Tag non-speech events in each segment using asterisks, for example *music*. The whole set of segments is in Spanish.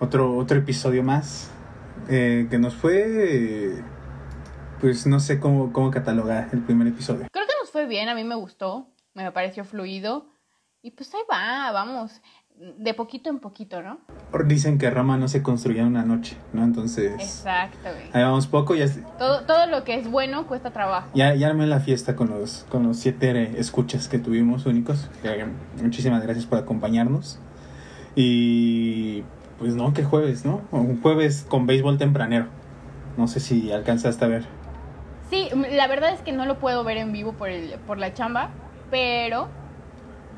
Otro, otro episodio más eh, que nos fue, pues no sé cómo, cómo catalogar el primer episodio. Creo que nos fue bien, a mí me gustó, me pareció fluido. Y pues ahí va, vamos, de poquito en poquito, ¿no? Dicen que Roma no se construía en una noche, ¿no? Entonces, Exacto, güey. ahí vamos poco, ya, Todo, todo lo que es bueno cuesta trabajo. ya, ya armé la fiesta con los, con los siete escuchas que tuvimos únicos. Que, muchísimas gracias por acompañarnos. Y pues no, que jueves, ¿no? Un jueves con béisbol tempranero. No sé si alcanzaste a ver. Sí, la verdad es que no lo puedo ver en vivo por, el, por la chamba, pero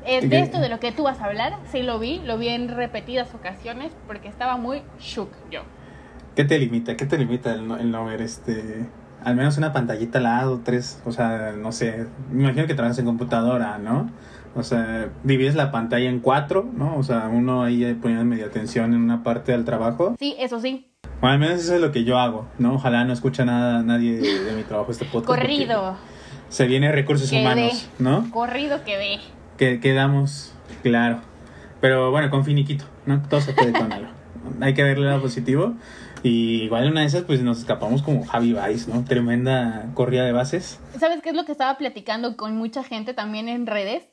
es ¿Y de esto de lo que tú vas a hablar, sí lo vi, lo vi en repetidas ocasiones porque estaba muy shook yo. ¿Qué te limita? ¿Qué te limita el no, el no ver este... Al menos una pantallita al lado, tres, o sea, no sé, me imagino que trabajas en computadora, ¿no? O sea, divides la pantalla en cuatro, ¿no? O sea, uno ahí poniendo media atención en una parte del trabajo. Sí, eso sí, Bueno, al menos eso es lo que yo hago, ¿no? Ojalá no escucha nada nadie de, de mi trabajo este podcast. corrido, Se viene recursos humanos, ¿no? corrido que ve. Que quedamos, claro. Pero bueno, con finiquito, ¿no? Todo se puede con algo. *laughs* Hay que verle lado positivo. Y igual una de esas, pues nos escapamos como Javi Vice, ¿no? Tremenda corrida de bases. ¿Sabes qué es lo que estaba platicando con mucha gente también en redes?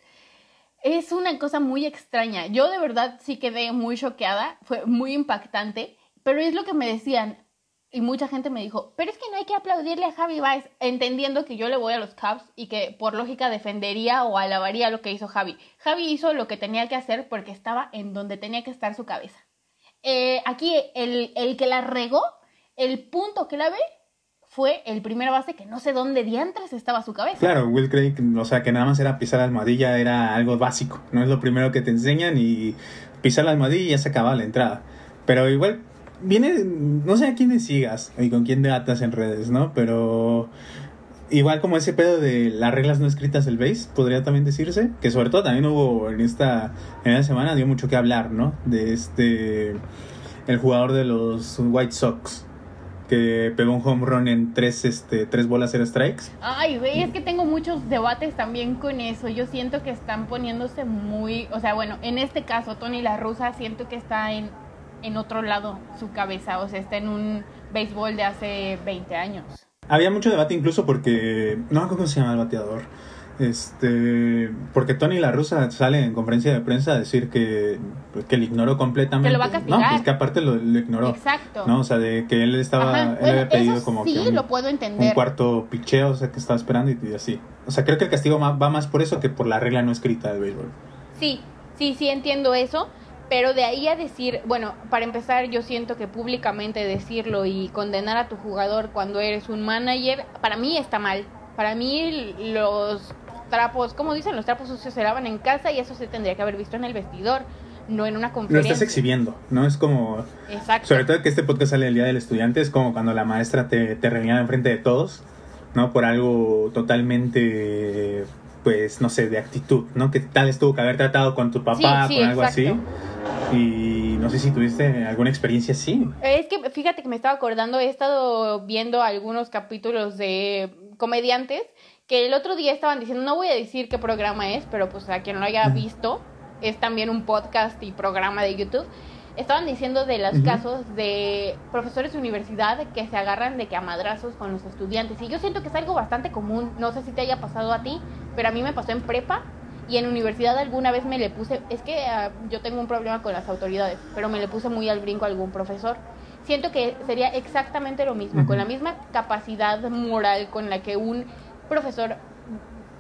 Es una cosa muy extraña. Yo de verdad sí quedé muy choqueada, fue muy impactante, pero es lo que me decían. Y mucha gente me dijo, pero es que no hay que aplaudirle a Javi Baez, entendiendo que yo le voy a los Cubs y que por lógica defendería o alabaría lo que hizo Javi. Javi hizo lo que tenía que hacer porque estaba en donde tenía que estar su cabeza. Eh, aquí el, el que la regó, el punto clave fue el primer base que no sé dónde diantres estaba su cabeza. Claro, Will Craig, o sea, que nada más era pisar la almohadilla, era algo básico. No es lo primero que te enseñan y pisar la almohadilla y ya se acaba la entrada. Pero igual, viene, no sé a quiénes sigas y con quién debatas en redes, ¿no? Pero igual como ese pedo de las reglas no escritas del base, podría también decirse, que sobre todo también hubo en esta, en esta semana, dio mucho que hablar, ¿no? De este, el jugador de los White Sox, que pegó un home run en tres, este, tres bolas cero strikes. Ay, güey, es que tengo muchos debates también con eso. Yo siento que están poniéndose muy, o sea, bueno, en este caso Tony La Russa siento que está en en otro lado su cabeza, o sea, está en un béisbol de hace 20 años. Había mucho debate incluso porque. No me acuerdo cómo se llama el bateador. Este. Porque Tony La Russa sale en conferencia de prensa a decir que, que le ignoró completamente. Que lo va a castigar. No, pues que aparte lo, lo ignoró. Exacto. ¿no? O sea, de que él estaba. Ajá, Él bueno, había pedido eso como sí que. Un, lo puedo un entender. cuarto picheo, o sea, que estaba esperando y, y así. O sea, creo que el castigo va más por eso que por la regla no escrita del béisbol. Sí, sí, sí entiendo eso, pero de ahí a decir, bueno, para empezar yo siento que públicamente decirlo y condenar a tu jugador cuando eres un manager, para mí está mal. Para mí los trapos, como dicen, los trapos sucios se lavan en casa y eso se tendría que haber visto en el vestidor, no en una Lo conferencia. estás exhibiendo, ¿no? Es como. Exacto. Sobre todo que este podcast sale el día del estudiante, es como cuando la maestra te, te regañaba enfrente de todos, ¿no? Por algo totalmente, pues, no sé, de actitud, ¿no? Que tal vez tuvo que haber tratado con tu papá, Sí, sí, con algo exacto. así. Y no sé si tuviste alguna experiencia así. Es que fíjate que me estaba acordando, he estado viendo algunos capítulos de comediantes que el otro día estaban diciendo, no voy a decir qué programa es, pero pues a quien lo haya visto, es también un podcast y programa de YouTube. Estaban diciendo de los casos de profesores de universidad que se agarran de que a madrazos con los estudiantes. Y yo siento que es algo bastante común. No sé si te haya pasado a ti, pero a mí me pasó en prepa y en universidad alguna vez me le puse, es que ah, yo tengo un problema con las autoridades, pero me le puse muy al brinco a algún profesor. Siento que sería exactamente lo mismo, con la misma capacidad moral con la que un profesor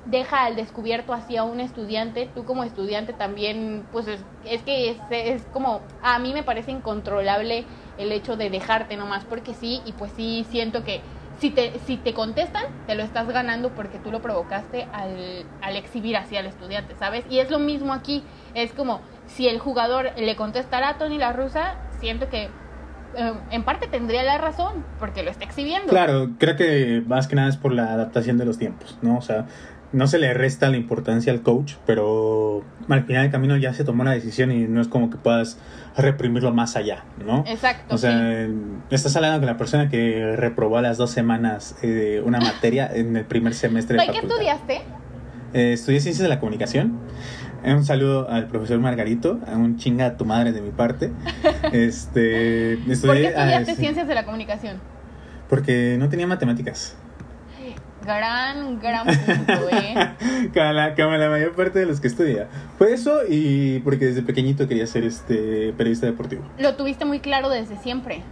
deja al descubierto hacia un estudiante, tú como estudiante también, pues es, es que es, como, a mí me parece incontrolable el hecho de dejarte nomás porque sí, y pues sí siento que si te, si te contestan, te lo estás ganando porque tú lo provocaste al, al exhibir así al estudiante, ¿sabes? Y es lo mismo aquí, es como si el jugador le contestara a Tony La Russa, siento que en parte tendría la razón porque lo está exhibiendo. Claro, creo que más que nada es por la adaptación de los tiempos, ¿no? O sea, no se le resta la importancia al coach, pero al final del camino ya se tomó una decisión y no es como que puedas reprimirlo más allá, ¿no? Exacto. O sea, sí. estás hablando con la persona que reprobó a las dos semanas eh, una materia en el primer semestre de Güey, ¿Qué facultad. estudiaste? Eh, estudié Ciencias de la Comunicación. Un saludo al profesor Margarito, a un chinga a tu madre de mi parte. *laughs* Este, ¿Por qué estudié, ah, estudiaste sí, ciencias de la comunicación? porque no tenía matemáticas. Gran, gran punto, ¿eh? *laughs* Como la, como la mayor parte de los que estudia. Fue eso y porque desde pequeñito quería ser este periodista deportivo. Lo tuviste muy claro desde siempre.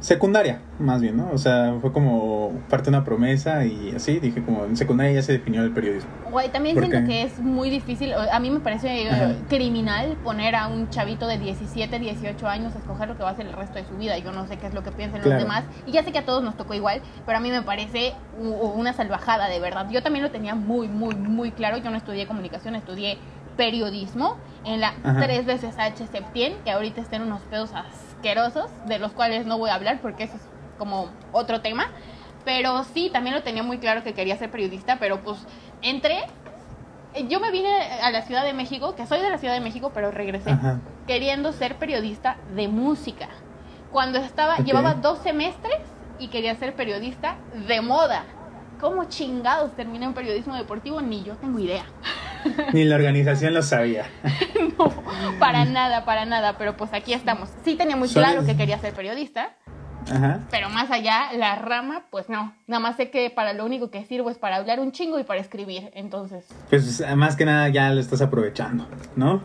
Secundaria, más bien, ¿no? O sea, fue como parte de una promesa y así, dije como en secundaria ya se definió el periodismo. Güey, también ¿Por siento qué? que es muy difícil, a mí me parece eh, Ajá. criminal poner a un chavito de 17, 18 años a escoger lo que va a hacer el resto de su vida. Yo no sé qué es lo que piensan Claro. los demás. Y ya sé que a todos nos tocó igual, pero a mí me parece una salvajada, de verdad. Yo también lo tenía muy, muy, muy claro. Yo no estudié comunicación, estudié periodismo en la Ajá. tres veces H Septien, que ahorita está en unos pedos asquerosos, de los cuales no voy a hablar porque eso es como otro tema. Pero sí, también lo tenía muy claro que quería ser periodista, pero pues entré. Yo me vine a la Ciudad de México, que soy de la Ciudad de México, pero regresé Ajá. queriendo ser periodista de música. Cuando estaba, llevaba dos semestres y quería ser periodista de moda. ¿Cómo chingados terminé en periodismo deportivo? Ni yo tengo idea. *laughs* *laughs* Ni la organización lo sabía. *laughs* No, para nada, para nada. Pero pues aquí estamos. Sí tenía muy claro que quería ser periodista, Ajá. pero más allá, la rama, pues no. Nada más sé que para lo único que sirvo es para hablar un chingo y para escribir. Entonces, Pues más que nada ya lo estás aprovechando, ¿no?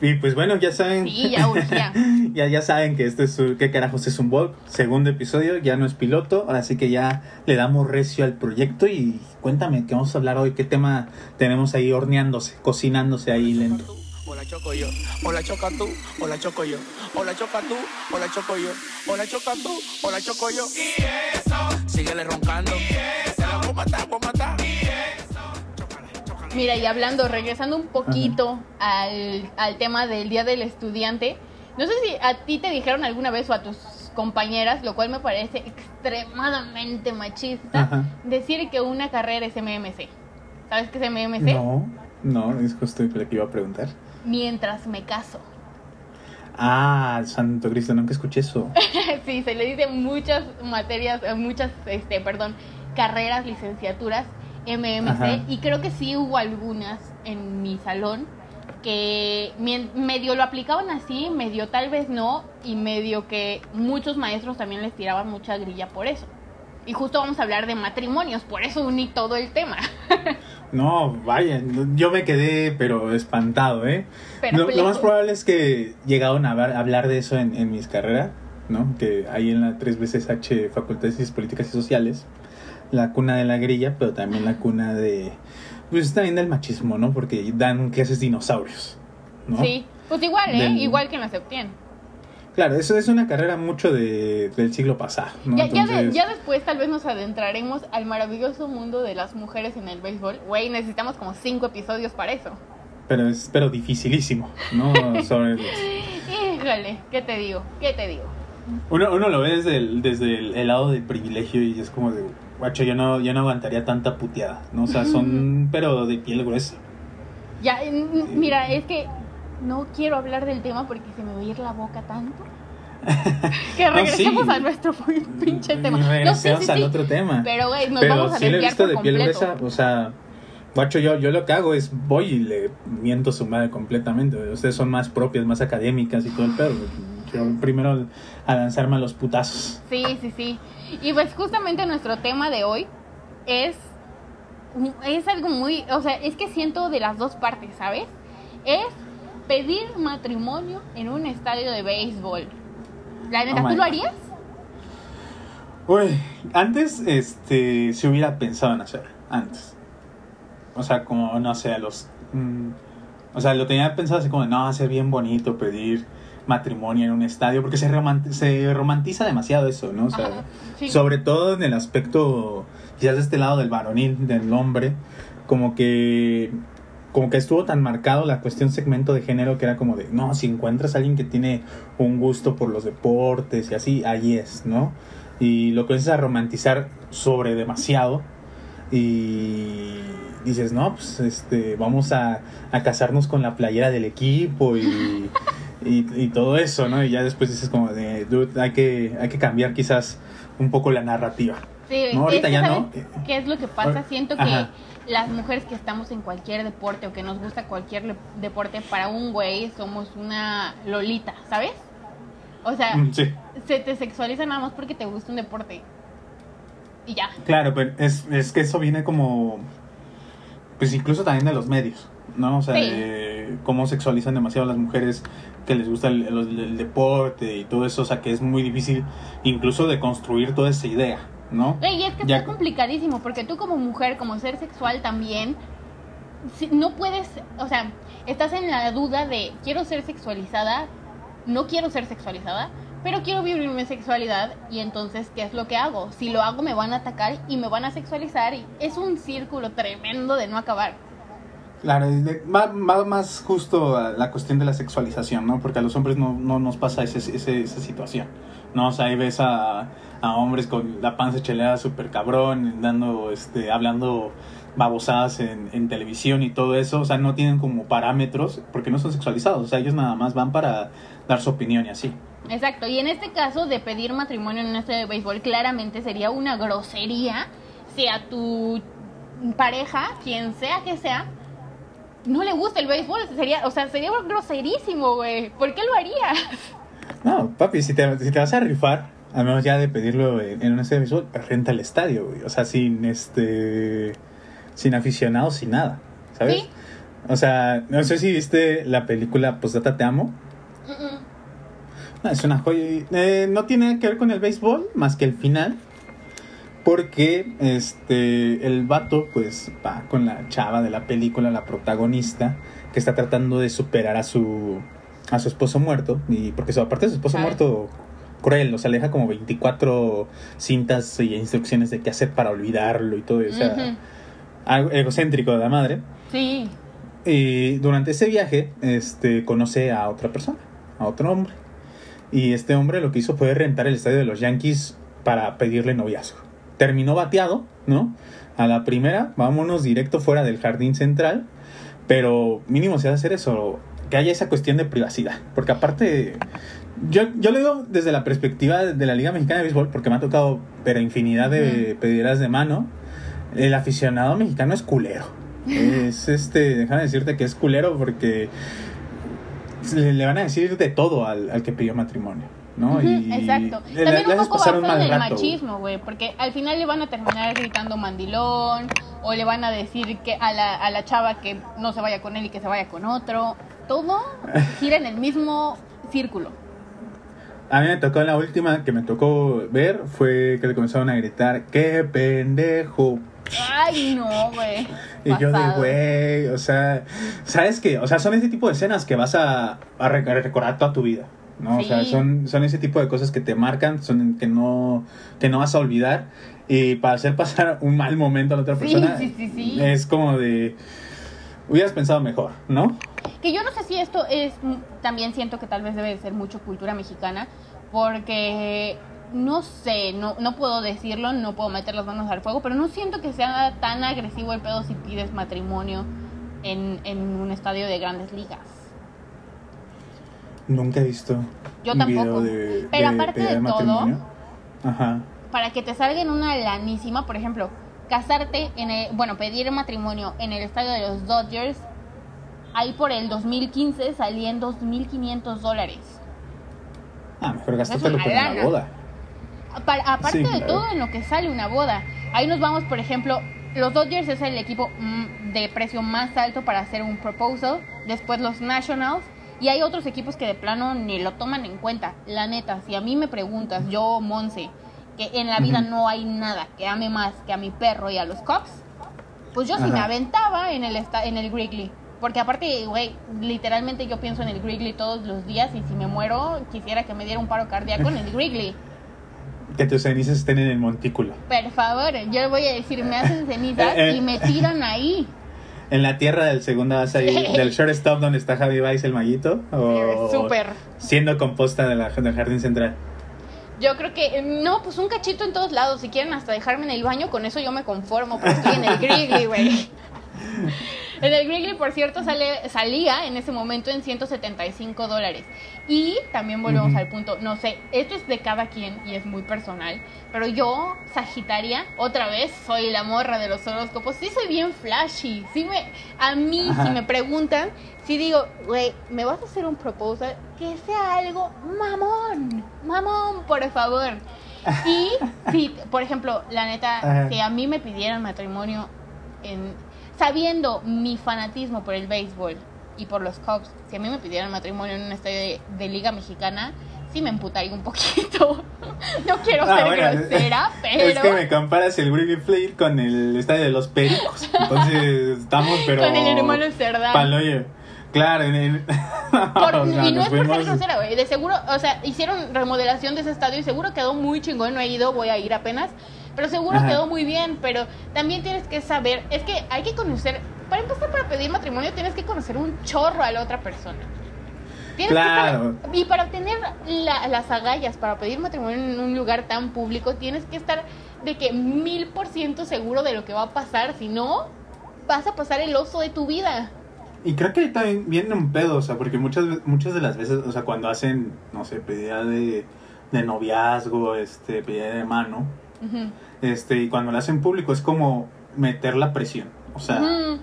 Y pues bueno, ya saben. sí, ya urgía. *laughs* ya, ya saben que este es su, qué carajos es un blog, segundo episodio, ya no es piloto, así que ya le damos recio al proyecto y cuéntame qué vamos a hablar hoy, qué tema tenemos ahí horneándose, cocinándose ahí lento. O la choco yo, o la choca tú, o la choco yo, o la choca tú, o la choco yo, o la choca tú, o la choco yo. Y eso, síguele roncando. Y eso, la voy a matar, voy a matar. Mira, y hablando, regresando un poquito al, al tema del Día del Estudiante, no sé si a ti te dijeron alguna vez o a tus compañeras, lo cual me parece extremadamente machista, Ajá. decir que una carrera es MMC. ¿Sabes qué es MMC? No, no, es justo lo que iba a preguntar. Mientras me caso. Ah, Santo Cristo, nunca escuché eso. *laughs* sí, se le dice muchas materias, eh, muchas, este, perdón, carreras, licenciaturas MMC Ajá. y creo que sí hubo algunas en mi salón que medio lo aplicaban así, medio tal vez no y medio que muchos maestros también les tiraban mucha grilla por eso. Y justo vamos a hablar de matrimonios, por eso uní todo el tema. *laughs* No, vaya, yo me quedé, pero espantado, ¿eh? Lo, lo más probable es que llegaron a hablar, a hablar de eso en, en mis carreras, ¿no? Que ahí en la tres veces H Facultad de Ciencias Políticas y Sociales, la cuna de la grilla, pero también la cuna de, pues también del machismo, ¿no? Porque dan clases dinosaurios, ¿no? Sí, pues igual, ¿eh? Del- Igual que en la. Claro, eso es una carrera mucho de, del siglo pasado, ¿no? Ya, ya, de- Entonces- ya después tal vez nos adentraremos al maravilloso mundo de las mujeres en el béisbol. Güey, necesitamos como cinco episodios para eso. Pero es pero dificilísimo, ¿no? *laughs* Sobre Híjole, ¿qué te digo? ¿Qué te digo? Uno, uno lo ve desde el, desde el, el lado del privilegio y es como de, guacho, yo no, yo no aguantaría tanta puteada, ¿no? O sea, son, pero de piel gruesa. Ya, n- mira, es que no quiero hablar del tema porque se me va a ir la boca tanto. *laughs* Que No, regresemos sí. a nuestro pinche tema. No, sí, al sí. otro tema. Pero, güey, nos Pero vamos a sí lo he visto de piel gruesa, o sea, guacho, yo, yo lo que hago es voy y le miento su madre completamente. Ustedes son más propias, más académicas y todo el pedo. Primero a lanzarme a los putazos. Sí, sí, sí. Y pues justamente nuestro tema de hoy es es algo muy, o sea, es que siento de las dos partes, ¿sabes? Es pedir matrimonio en un estadio de béisbol. La neta, Oh ¿tú lo harías? Uy, antes este se hubiera pensado en hacer, antes. O sea, como no sé, a los mm, o sea, lo tenía pensado así como, no, hacer bien bonito pedir matrimonio en un estadio porque se romanti- se romantiza demasiado eso, ¿no? O sea, Ajá, sí. sobre todo en el aspecto quizás de este lado del varonil, del hombre, como que como que estuvo tan marcado la cuestión segmento de género que era como de, no, si encuentras a alguien que tiene un gusto por los deportes y así, ahí es, ¿no? Y lo comienzas a romantizar sobre demasiado y dices, no, pues este, vamos a, a casarnos con la playera del equipo y, *laughs* y, y todo eso, ¿no? Y ya después dices como de, dude, hay que, hay que cambiar quizás un poco la narrativa. Sí, No, ahorita ya ¿sabes no. ¿Qué es lo que pasa? Siento que Ajá. las mujeres que estamos en cualquier deporte o que nos gusta cualquier deporte, para un güey somos una lolita, ¿sabes? O sea, Mm, Sí, se te sexualiza nada más porque te gusta un deporte. Y ya. claro, pero es, es que eso viene como, pues incluso también de los medios, ¿no? O sea, Sí. de cómo sexualizan demasiado a las mujeres que les gusta el, el- el deporte y todo eso, o sea, que es muy difícil incluso de construir toda esa idea, ¿no? Y es que Ya- está complicadísimo porque tú como mujer, como ser sexual también, no puedes, o sea, estás en la duda de quiero ser sexualizada, no quiero ser sexualizada, pero quiero vivir mi sexualidad y entonces, ¿qué es lo que hago? Si lo hago me van a atacar y me van a sexualizar y es un círculo tremendo de no acabar. Claro, va, va más justo a la cuestión de la sexualización, ¿no? Porque a los hombres no, no nos pasa ese, ese- esa situación, ¿no? O sea, ahí ves a, a hombres con la panza cheleada súper cabrón, dando, este, hablando babosadas en, en televisión y todo eso, o sea, no tienen como parámetros porque no son sexualizados, o sea, ellos nada más van para dar su opinión y así. Exacto, y en este caso de pedir matrimonio en un estadio de béisbol, claramente sería una grosería si a tu pareja, quien sea que sea, no le gusta el béisbol. Sería, o sea, sería groserísimo, güey. ¿Por qué lo harías? No, papi, si te, si te vas a rifar, al menos ya de pedirlo en, en un estadio de béisbol, renta el estadio, güey. O sea, sin este. Sin aficionados, sin nada, ¿sabes? Sí. O sea, no sé si viste la película Postdata Te Amo. No, es una joya. eh, no tiene nada que ver con el béisbol, más que el final. Porque este el vato, pues, va con la chava de la película, la protagonista, que está tratando de superar a su a su esposo muerto. Y porque aparte de su esposo Ah. muerto, cruel, o sea, le deja como 24 cintas y instrucciones de qué hacer para olvidarlo y todo. O sea, Ujú. algo egocéntrico de la madre. Sí. Y durante ese viaje, este, conoce a otra persona, a otro hombre. Y este hombre lo que hizo fue rentar el estadio de los Yankees para pedirle noviazgo. Terminó bateado, ¿no? A la primera, vámonos directo fuera del jardín central. Pero mínimo se a hacer eso, que haya esa cuestión de privacidad. Porque aparte, yo, yo lo digo desde la perspectiva de la Liga Mexicana de Béisbol, porque me ha tocado pero infinidad de Ujú. pedidas de mano. El aficionado mexicano es culero. *laughs* Es este, déjame decirte que es culero porque le, le van a decir de todo al, al que pidió matrimonio, ¿no? Ujú, Y Exacto. le- También le un poco con mal el rato, machismo, güey, porque al final le van a terminar gritando mandilón o le van a decir que a la, a la chava que no se vaya con él y que se vaya con otro. Todo gira en el mismo círculo. A mí me tocó la última que me tocó ver fue que le comenzaron a gritar, ¡qué pendejo! Ay, no, güey. *laughs* Y yo de, güey, o sea, ¿sabes qué? O sea, son ese tipo de escenas que vas a recordar toda tu vida, ¿no? O sea, son, son ese tipo de cosas que te marcan, son que no, que no vas a olvidar. Y para hacer pasar un mal momento a la otra persona, sí, sí, sí. es como de, hubieras pensado mejor, ¿no? Que yo no sé si esto es, también siento que tal vez debe de ser mucho cultura mexicana, porque no sé, no, no puedo decirlo, no puedo meter las manos al fuego, pero no siento que sea tan agresivo el pedo si pides matrimonio en, en un estadio de grandes ligas. Nunca he visto Yo un tampoco. video de, Pero de aparte de todo-. Ajá. Para que te salga en una lanísima, por ejemplo, casarte en el, bueno, pedir matrimonio en el estadio de los Dodgers, ahí por el 2015 salía en 2.500 dólares. Ah, mejor una por una lana. boda. Apar- aparte Sí, de claro. todo en lo que sale una boda. Ahí nos vamos, por ejemplo, los Dodgers es el equipo mm, de precio más alto para hacer un proposal. Después los Nationals. Y hay otros equipos que de plano ni lo toman en cuenta. La neta, si a mí me preguntas, yo, Monse, que en la vida no hay nada que ame más que a mi perro y a los Cubs, pues yo sí me Ajá. aventaba en el, en el Wrigley. Porque aparte, güey, literalmente yo pienso en el Wrigley todos los días y si me muero, quisiera que me diera un paro cardíaco en el *laughs* Wrigley. Que tus cenizas estén en el montículo. Por favor, yo le voy a decir, me hacen cenizas Eh, eh. y me tiran ahí. En la tierra del segunda base ahí, del shortstop donde está Javi Baez el maguito. O Súper. Siendo composta de la, del jardín central. Yo creo que, no, pues un cachito en todos lados. Si quieren hasta dejarme en el baño, con eso yo me conformo, porque estoy en el *laughs* Wrigley, güey. En el Wrigley, por cierto, sale, salía en ese momento en 175 dólares. Y también volvemos al punto, no sé, esto es de cada quien y es muy personal, pero yo, Sagitaria, otra vez soy la morra de los horóscopos, sí soy bien flashy, sí me, a mí Ajá. si me preguntan, si digo, güey, ¿me vas a hacer un proposal? Que sea algo mamón, mamón, por favor. *laughs* Y si, por ejemplo, la neta, Ajá. si a mí me pidieran matrimonio en sabiendo mi fanatismo por el béisbol y por los Cubs, si a mí me pidieran matrimonio en un estadio de, de liga mexicana, sí me emputaría un poquito. *laughs* no quiero Ah, ser bueno, grosera, pero Es que me comparas el Wrigley Plate con el estadio de los Pericos. Entonces estamos, *laughs* pero. con el hermano Cerdán. Paloyo. Claro, en el. *laughs* Por- O sea, y no es por ser grosera, güey. De seguro, o sea, hicieron remodelación de ese estadio y seguro quedó muy chingón. No he ido, voy a ir apenas. Pero seguro Ajá. quedó muy bien. Pero también tienes que saber, es que hay que conocer, para empezar, para pedir matrimonio, tienes que conocer un chorro a la otra persona. Tienes que Claro. estar- y para obtener la- las agallas para pedir matrimonio en un lugar tan público, tienes que estar de que mil por ciento seguro de lo que va a pasar. Si no, vas a pasar el oso de tu vida. Y creo que ahí también viene un pedo, o sea, porque muchas, muchas de las veces, o sea, cuando hacen, no sé, pedida de, de noviazgo, este, pedida de mano, Este, y cuando lo hacen público es como meter la presión. O sea, Ujú.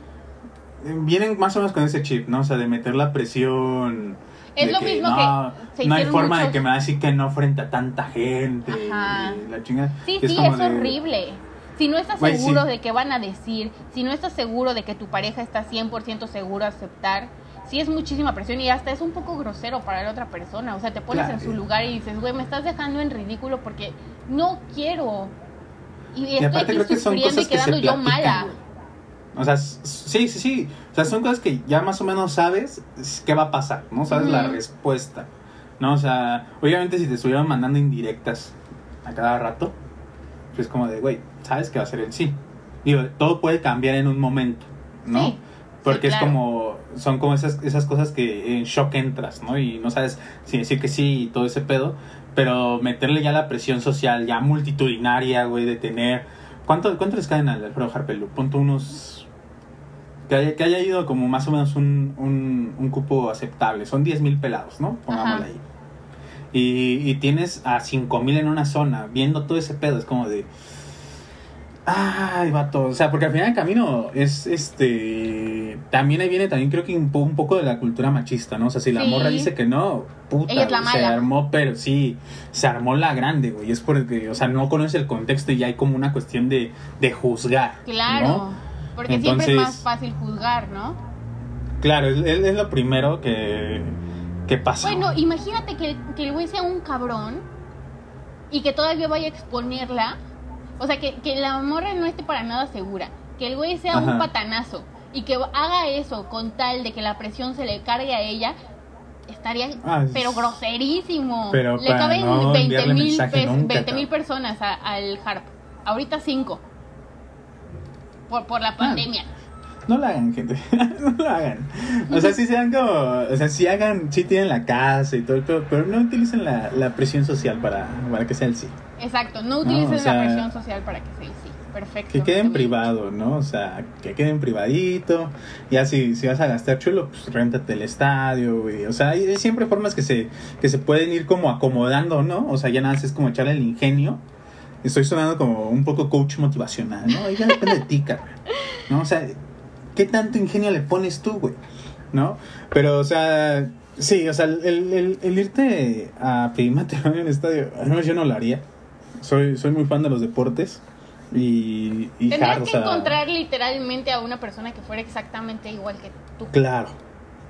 vienen más o menos con ese chip, ¿no? O sea, de meter la presión. Es lo mismo no, que se no hay forma de que me va a decir que no frente a tanta gente. Ajá. la chingada. Sí, sí, es de- horrible. Si no estás seguro sí. de qué van a decir, si no estás seguro de que tu pareja está 100% seguro a aceptar, sí es muchísima presión y hasta es un poco grosero para la otra persona. O sea, te pones Claro. en su lugar y dices, güey, me estás dejando en ridículo porque no quiero. Y, Y estoy aparte aquí creo que son sufriendo y cosas que se quedando yo mala. O sea, sí, sí, sí. O sea, son cosas que ya más o menos sabes qué va a pasar, ¿no? Sabes la respuesta. ¿No? O sea, obviamente si te estuvieran mandando indirectas a cada rato, pues como de, güey, sabes que va a ser el sí. Digo, todo puede cambiar en un momento, ¿no? Sí, Porque sí, claro. es como, son como esas, esas cosas que en shock entras, ¿no? Y no sabes si decir que sí y todo ese pedo, pero meterle ya la presión social, ya multitudinaria, güey, de tener... ¿Cuánto, cuánto les caen al Alfredo Harpelu? Punto unos... Que haya, que haya ido como más o menos un, un, un cupo aceptable. Son 10 mil pelados, ¿no? Pongámosle ahí. Y, y tienes a 5 mil en una zona, viendo todo ese pedo, es como de... Ay, vato. O sea, porque al final del camino es este. También ahí viene también creo que un, po- un poco de la cultura machista, ¿no? O sea, si la Sí. morra dice que no, puta. Ella es la güey, se armó, pero sí, se armó la grande, güey. Es porque, o sea, no conoce el contexto y ya hay como una cuestión de, de juzgar. Claro. ¿no? Porque siempre es Entonces- más fácil juzgar, ¿no? Claro, es, es- es lo primero que, que pasa. Bueno, imagínate que, que el güey sea un cabrón y que todavía vaya a exponerla. O sea, que, que la morra no esté para nada segura. Que el güey sea un patanazo y que haga eso con tal de que la presión se le cargue a ella. Estaría, Ah, pero groserísimo. Pero le caben no 20 enviarle mil personas a- al HARP. Ahorita 5. Por, por la pandemia. No lo hagan, gente. *laughs* no lo hagan. O sea, sí sean como. O sea, sí hagan. Sí tienen la casa y todo el pedo, pero no utilicen la, la presión social para, para que sea el sí. Exacto, no o sea, la presión social para que el sí. Perfecto. Que quede en Está bien. privado, ¿no? O sea, que quede en privadito. Ya si, si vas a gastar chulo, pues réntate el estadio, güey. O sea, hay siempre formas que se, que se pueden ir como acomodando, ¿no? O sea, ya nada más es como echarle el ingenio. Estoy sonando como un poco coach motivacional, ¿no? Ahí ya depende de ti, cabrón. ¿No? O sea, ¿qué tanto ingenio le pones tú, güey? ¿No? Pero, o sea, sí, o sea, el, el, el irte a pedir matrimonio en el estadio, al menos yo no lo haría. Soy, soy muy fan de los deportes. Y, y Tendrías hard, o que sea, encontrar literalmente a una persona que fuera exactamente igual que tú. Claro,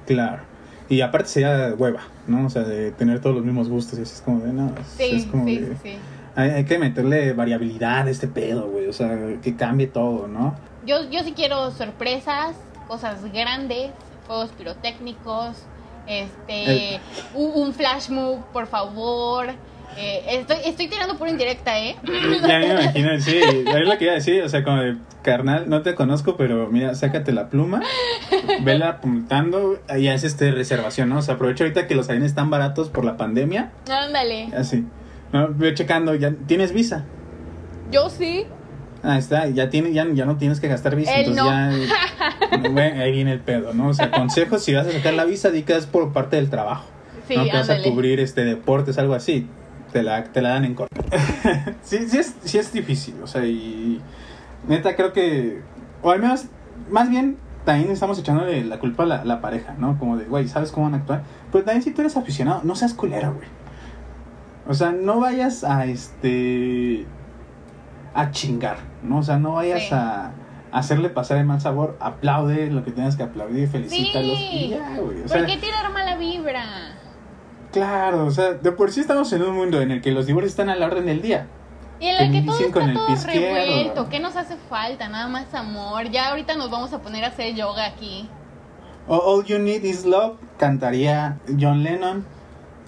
claro. Y aparte sería hueva, ¿no? O sea, de tener todos los mismos gustos. Y así es como de, no, Sí, es como sí, de- sí. Hay, hay que meterle variabilidad a este pedo, güey. O sea, que cambie todo, ¿no? Yo, yo sí quiero sorpresas, cosas grandes, juegos pirotécnicos, este, El- un, un flash move, por favor. Eh, estoy, estoy tirando por indirecta, ¿eh? *laughs* Ya me imagino, sí. Es lo que iba a decir. O sea, como de, carnal, no te conozco, pero mira, sácate la pluma, vela apuntando y haces este reservación, ¿no? O sea, aprovecha ahorita que los aviones están baratos por la pandemia. Ándale. Así. ¿no? Ve checando, ya tienes visa. Yo sí. Ah, está, ya, tiene, ya, ya no tienes que gastar visa, Él entonces ya... bueno, ahí viene el pedo, ¿no? O sea, consejos, si vas a sacar la visa, di que es por parte del trabajo. Sí, ¿no? Que vas a cubrir este deportes, algo así. Te la, te la dan en corto. *laughs* sí, sí es, sí es difícil, o sea, y... Neta, creo que... O al menos, más bien, también estamos echándole la culpa a la, la pareja, ¿no? Como de, güey, ¿sabes cómo van a actuar? Pero también si tú eres aficionado, no seas culero, güey. O sea, no vayas a este. a chingar, ¿no? O sea, no vayas Sí. a, a hacerle pasar el mal sabor. Aplaude lo que tengas que aplaudir, felicítalos. Sí. Y ya, güey. O sea, ¿Por qué tirar mala vibra? Claro, o sea, de por sí estamos en un mundo en el que los divorcios están a la orden del día. Y en la que todo está todo revuelto. ¿Qué nos hace falta? Nada más amor. Ya ahorita nos vamos a poner a hacer yoga aquí. All You Need Is Love cantaría John Lennon.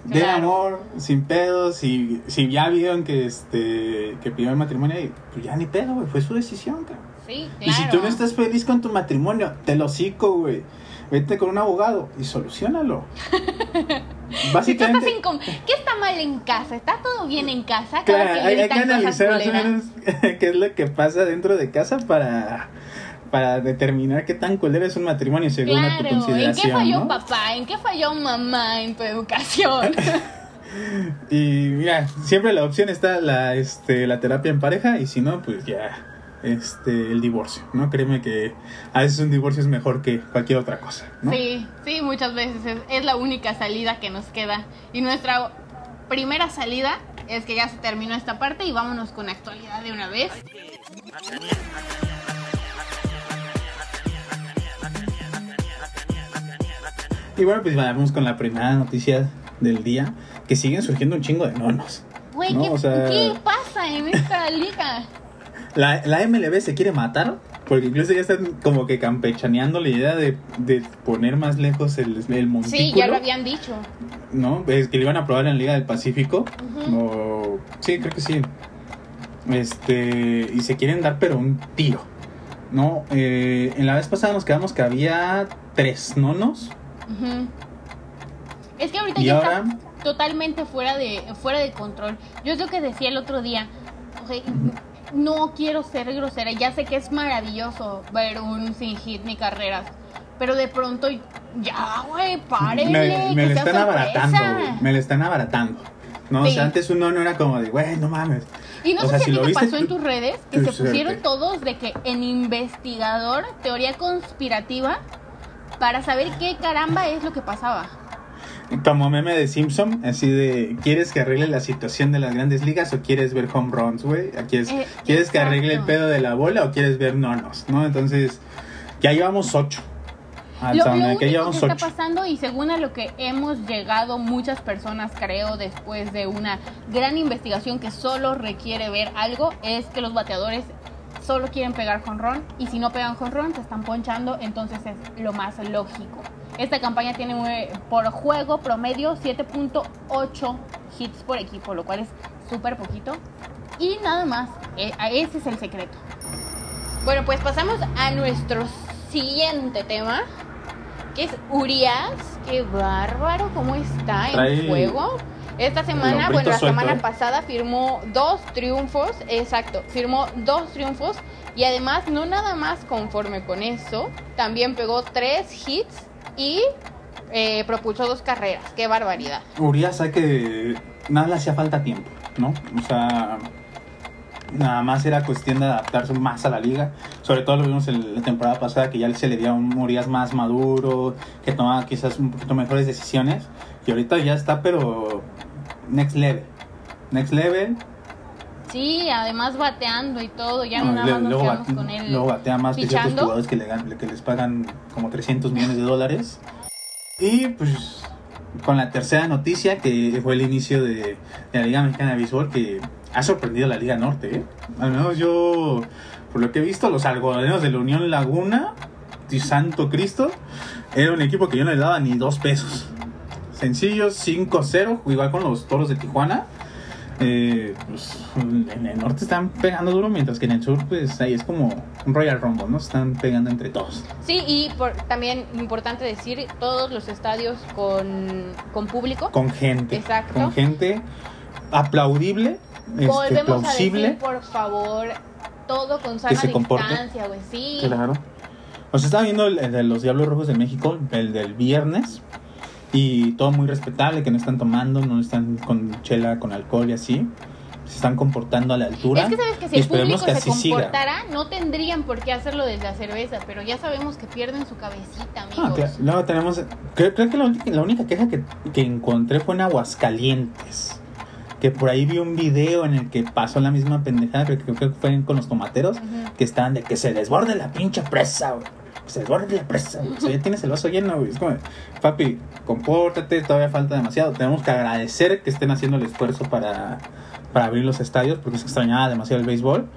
De Claro. amor, sin pedos, y si ya vieron que este que pidió el matrimonio, pues ya ni pedo, güey, fue su decisión, cabrón. Sí, claro. Y si tú no estás feliz con tu matrimonio, te lo cico, güey. Vete con un abogado y solucionalo. *laughs* Si tú estás Básicamente, ¿Qué está mal en casa? ¿Está todo bien en casa? Claro, que hay, hay que analizar más o menos *laughs* qué es lo que pasa dentro de casa para, para determinar qué tan culero es un matrimonio según a tu Claro, ¿en consideración. qué falló ¿no? papá? ¿En qué falló mamá en tu educación? *laughs* Y mira, siempre la opción está la, este, la terapia en pareja y si no, pues ya este, el divorcio, ¿no? Créeme que a veces un divorcio es mejor que cualquier otra cosa, ¿no? Sí, sí, muchas veces es, es la única salida que nos queda. Y nuestra primera salida es que ya se terminó esta parte y vámonos con actualidad de una vez. Y bueno, pues vamos con la primera noticia del día, que siguen surgiendo un chingo de nonos. Güey, No, ¿qué, o sea- qué pasa en esta liga? La, la MLB se quiere matar, porque incluso ya están como que campechaneando la idea de, de poner más lejos el, el montículo. Sí, ya lo habían dicho. ¿no? Es que lo iban a probar en la Liga del Pacífico. O- sí, creo que sí. Este, y se quieren dar, pero un tiro. ¿No? Eh, en la vez pasada nos quedamos que había tres nonos. Ujú. Es que ahorita Y ya ahora, está totalmente fuera de fuera de control. Yo es lo que decía el otro día. o sea, no quiero ser grosera. Ya sé que es maravilloso ver un sin hit ni carreras. Pero de pronto, ya, güey, párenle. me, me que están abaratando, güey. Me lo están abaratando. No, o Sí. sea, antes un nono era como de, güey, no mames. Y no O sé sea, si, a lo ti te viste pasó en tus redes que tu se pusieron suerte. todos de que en investigador, teoría conspirativa, para saber qué caramba es lo que pasaba. Como meme de Simpson, así de, ¿quieres que arregle la situación de las grandes ligas o quieres ver home runs, güey? ¿Quieres, Eh, ¿Quieres que arregle el pedo de la bola o quieres ver nonos, no? Entonces, ya llevamos ocho. Lo, lo único que llevamos está ocho. pasando y según a lo que hemos llegado muchas personas creo después de una gran investigación que solo requiere ver algo es que los bateadores solo quieren pegar jonrón y si no pegan jonrón se están ponchando entonces es lo más lógico. Esta campaña tiene eh, por juego promedio 7.8 hits por equipo, lo cual es súper poquito. Y nada más, eh, ese es el secreto. Bueno, pues pasamos a nuestro siguiente tema, que es Urias. Qué bárbaro, ¿cómo está en juego? Esta semana, bueno, la semana pasada firmó dos triunfos, exacto, firmó dos triunfos y además no nada más conforme con eso, también pegó tres hits y eh, propulsó dos carreras. Qué barbaridad. Urias sabe que nada le hacía falta tiempo, ¿no? O sea, nada más era cuestión de adaptarse más a la liga. Sobre todo lo vimos en la temporada pasada que ya se le dio a un Urias más maduro, que tomaba quizás un poquito mejores decisiones. Y ahorita ya está, pero next level. Next level. Sí, además bateando y todo, ya no nada más nos luego, bate- con él. luego batea más que ciertos jugadores que, le, gan- que les pagan como 300 millones de dólares. Y pues con la tercera noticia que fue el inicio de, de la Liga Mexicana de Béisbol que ha sorprendido a la Liga Norte. ¿eh? Al menos yo, por lo que he visto, los algodoneros de la Unión Laguna, y Santo Cristo, era un equipo que yo no le daba ni dos pesos. Sencillos, 5-0, igual con los toros de Tijuana. Eh, pues, en el norte están pegando duro, mientras que en el sur, pues ahí es como un Royal Rumble, ¿no? Están pegando entre todos. Sí, y por, también importante decir, todos los estadios con, con público. Con gente. Exacto. Con gente aplaudible, este, Volvemos a plausible. decir, por favor, todo con que sana se comporte. distancia, güey, sí. Claro. O sea, estaba viendo el, el de los Diablos Rojos de México, el del viernes, y todo muy respetable, que no están tomando, no están con chela, con alcohol y así. Se están comportando a la altura. Es que sabes que si el esperemos público que se así siga. comportara, no tendrían por qué hacerlo desde la cerveza, pero ya sabemos que pierden su cabecita, amigos. Ah, claro. Luego tenemos. Creo, creo que la, única- la única queja que, que encontré fue en Aguascalientes. Que por ahí vi un video en el que pasó la misma pendejada, creo que, creo que fue con los tomateros, que estaban de que se desborde la pinche presa, güey. Se desborde la presa. O sea, ya tienes el vaso lleno, güey. Es como, papi, compórtate, todavía falta demasiado. Tenemos que agradecer que estén haciendo el esfuerzo para, para abrir los estadios, porque se extrañaba demasiado el béisbol.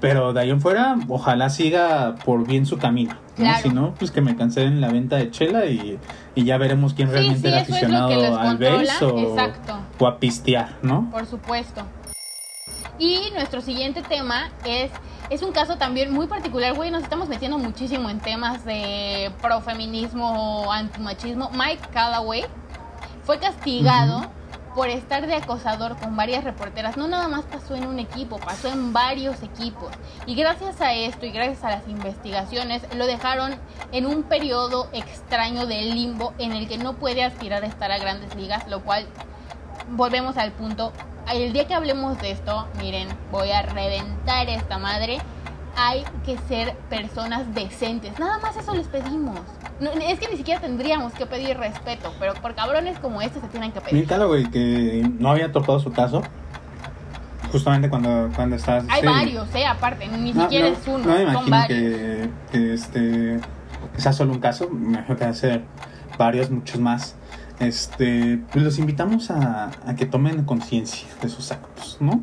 Pero de ahí en fuera, ojalá siga por bien su camino. ¿no? Claro. Si no, pues que me cancelen la venta de chela y, y ya veremos quién realmente sí, era aficionado al béis o a pistear, ¿no? Por supuesto. Y nuestro siguiente tema es es un caso también muy particular, güey. Nos estamos metiendo muchísimo en temas de profeminismo, antimachismo. Mike Callaway fue castigado por estar de acosador con varias reporteras. No nada más pasó en un equipo, pasó en varios equipos. Y gracias a esto y gracias a las investigaciones, lo dejaron en un periodo extraño de limbo en el que no puede aspirar a estar a grandes ligas, lo cual volvemos al punto. El día que hablemos de esto, miren, voy a reventar esta madre. Hay que ser personas decentes. Nada más eso les pedimos. No, es que ni siquiera tendríamos que pedir respeto, pero por cabrones como este se tienen que pedir. Mira, güey, que no había tocado su caso. Justamente cuando, cuando estabas. Hay sí. varios, eh, aparte, ni No, siquiera no, es uno, No me imagino que, que este que sea solo un caso. Me imagino que va a ser varios, muchos más. Este, pues los invitamos a, a que tomen conciencia de sus actos, ¿no?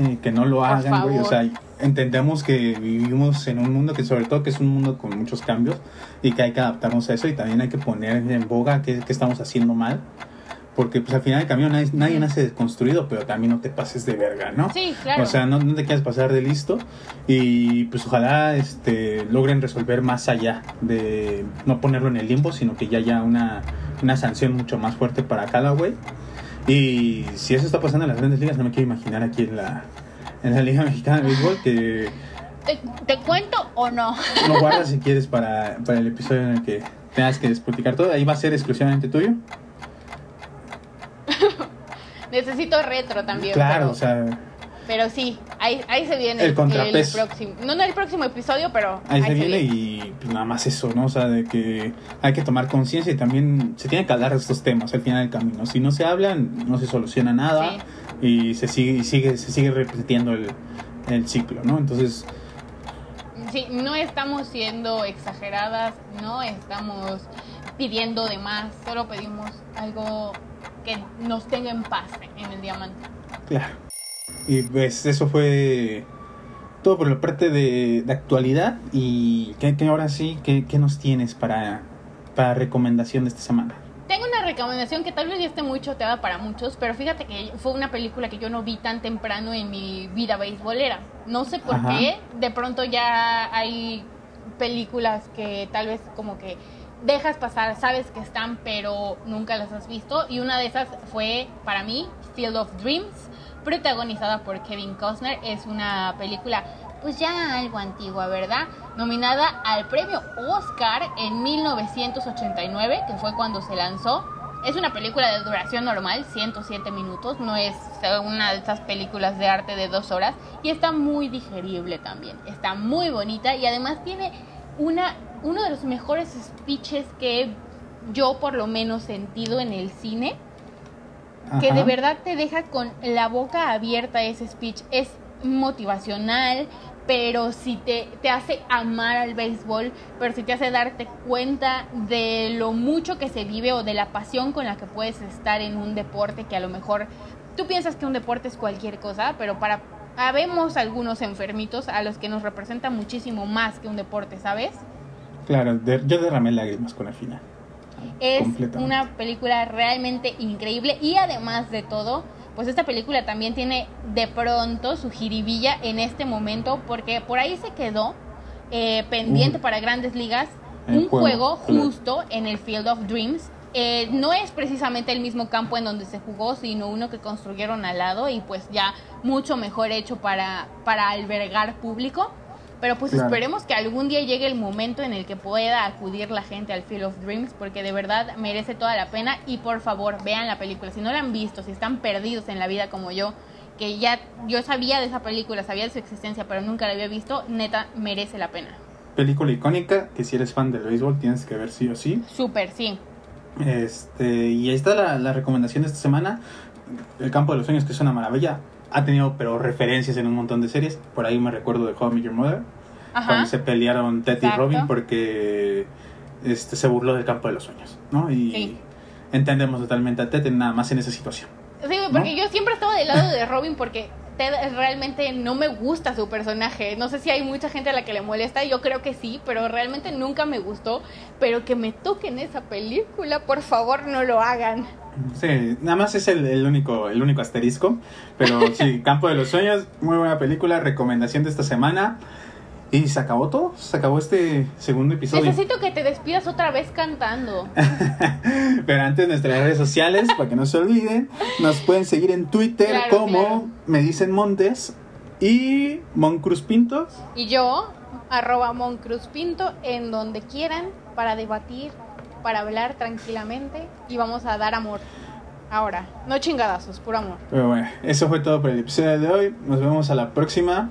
Eh, que no lo hagan, güey. O sea, entendemos que vivimos en un mundo que, sobre todo, que es un mundo con muchos cambios y que hay que adaptarnos a eso y también hay que poner en boga qué, qué estamos haciendo mal. Porque, pues, al final del camino nadie, nadie nace desconstruido, pero también no te pases de verga, ¿no? Sí, claro. O sea, no, no te quieras pasar de listo y pues ojalá este, logren resolver más allá de no ponerlo en el limbo, sino que ya haya una, una sanción mucho más fuerte para Callaway. Y si eso está pasando en las grandes ligas, no me quiero imaginar aquí en la, en la Liga Mexicana de Béisbol que ¿Te, te cuento o no? lo guardas si quieres para, para el episodio en el que tengas que despoticar todo. Ahí va a ser exclusivamente tuyo. *laughs* Necesito retro también. Claro, pero, o sea, pero sí, ahí, ahí se viene El contrapeso. próximo. No, no el próximo episodio, pero Ahí se viene y pues, nada más eso, ¿no? O sea, de que hay que tomar conciencia y también se tiene que hablar de estos temas al final del camino. Si no se hablan, no se soluciona nada y se sigue, y sigue, se sigue repitiendo el, el ciclo, ¿no? Entonces, Sí, no estamos siendo exageradas, no estamos pidiendo de más, solo pedimos algo que nos tenga en paz en el diamante. claro. Y pues eso fue todo por la parte de, de actualidad y que, ahora sí, ¿qué, qué nos tienes para, para recomendación de esta semana? Tengo una recomendación que tal vez ya esté muy choteada para muchos, pero fíjate que fue una película que yo no vi tan temprano en mi vida beisbolera. No sé por Ajá. qué, de pronto ya hay películas que tal vez como que dejas pasar, sabes que están, pero nunca las has visto. Y una de esas fue para mí Field of Dreams, protagonizada por Kevin Costner. Es una película pues ya algo antigua, ¿verdad? Nominada al premio Oscar en 1989, que fue cuando se lanzó. Es una película de duración normal, 107 minutos, no es una de esas películas de arte de dos horas y está muy digerible también, está muy bonita y además tiene una, uno de los mejores speeches que yo por lo menos sentido en el cine, que de verdad te deja con la boca abierta ese speech. Es motivacional, pero si te, te hace amar al béisbol, pero si te hace darte cuenta de lo mucho que se vive o de la pasión con la que puedes estar en un deporte que a lo mejor tú piensas que un deporte es cualquier cosa, pero para habemos algunos enfermitos a los que nos representa muchísimo más que un deporte, ¿sabes? Claro, de- yo derramé lágrimas con el final. Es una película realmente increíble y además de todo, pues esta película también tiene de pronto su jiribilla en este momento porque por ahí se quedó eh, pendiente para grandes ligas un juego, juego, claro. justo en el Field of Dreams eh, no es precisamente el mismo campo en donde se jugó, sino uno que construyeron al lado y pues ya mucho mejor hecho para, para albergar público. Pero pues Claro. esperemos que algún día llegue el momento en el que pueda acudir la gente al Field of Dreams, porque de verdad merece toda la pena. Y por favor, vean la película. Si no la han visto, si están perdidos en la vida como yo, que ya yo sabía de esa película, sabía de su existencia, pero nunca la había visto, neta, merece la pena. Película icónica que si eres fan del béisbol tienes que ver sí o sí. Súper, sí. Este, y ahí está la, la recomendación de esta semana. El campo de los sueños, que es una maravilla. Ha tenido, pero referencias en un montón de series. Por ahí me recuerdo de How I Met Your Mother. Ajá. Cuando se pelearon Ted y. Robin porque este, se burló del campo de los sueños. ¿no? Y Sí. entendemos totalmente a Ted en nada más en esa situación. Sí, porque ¿No? yo siempre estaba del lado de Robin porque Realmente no me gusta su personaje. No sé si hay mucha gente a la que le molesta, yo creo que sí, pero realmente nunca me gustó. Pero que me toquen esa película, por favor, no lo hagan. Sí, nada más es el, el único, el único asterisco. Pero sí, *laughs* Campo de los Sueños, muy buena película, recomendación de esta semana. Y se acabó todo, se acabó este segundo episodio. Necesito que te despidas otra vez cantando. *laughs* Pero antes nuestras redes sociales, para que no se olviden, nos pueden seguir en Twitter Claro, como claro. me dicen Montes y Moncruz Pintos. Y yo, arroba Moncruz Pinto, en donde quieran, para debatir, para hablar tranquilamente y vamos a dar amor. Ahora, no chingadazos, puro amor. Pero bueno, eso fue todo por el episodio de hoy. Nos vemos a la próxima.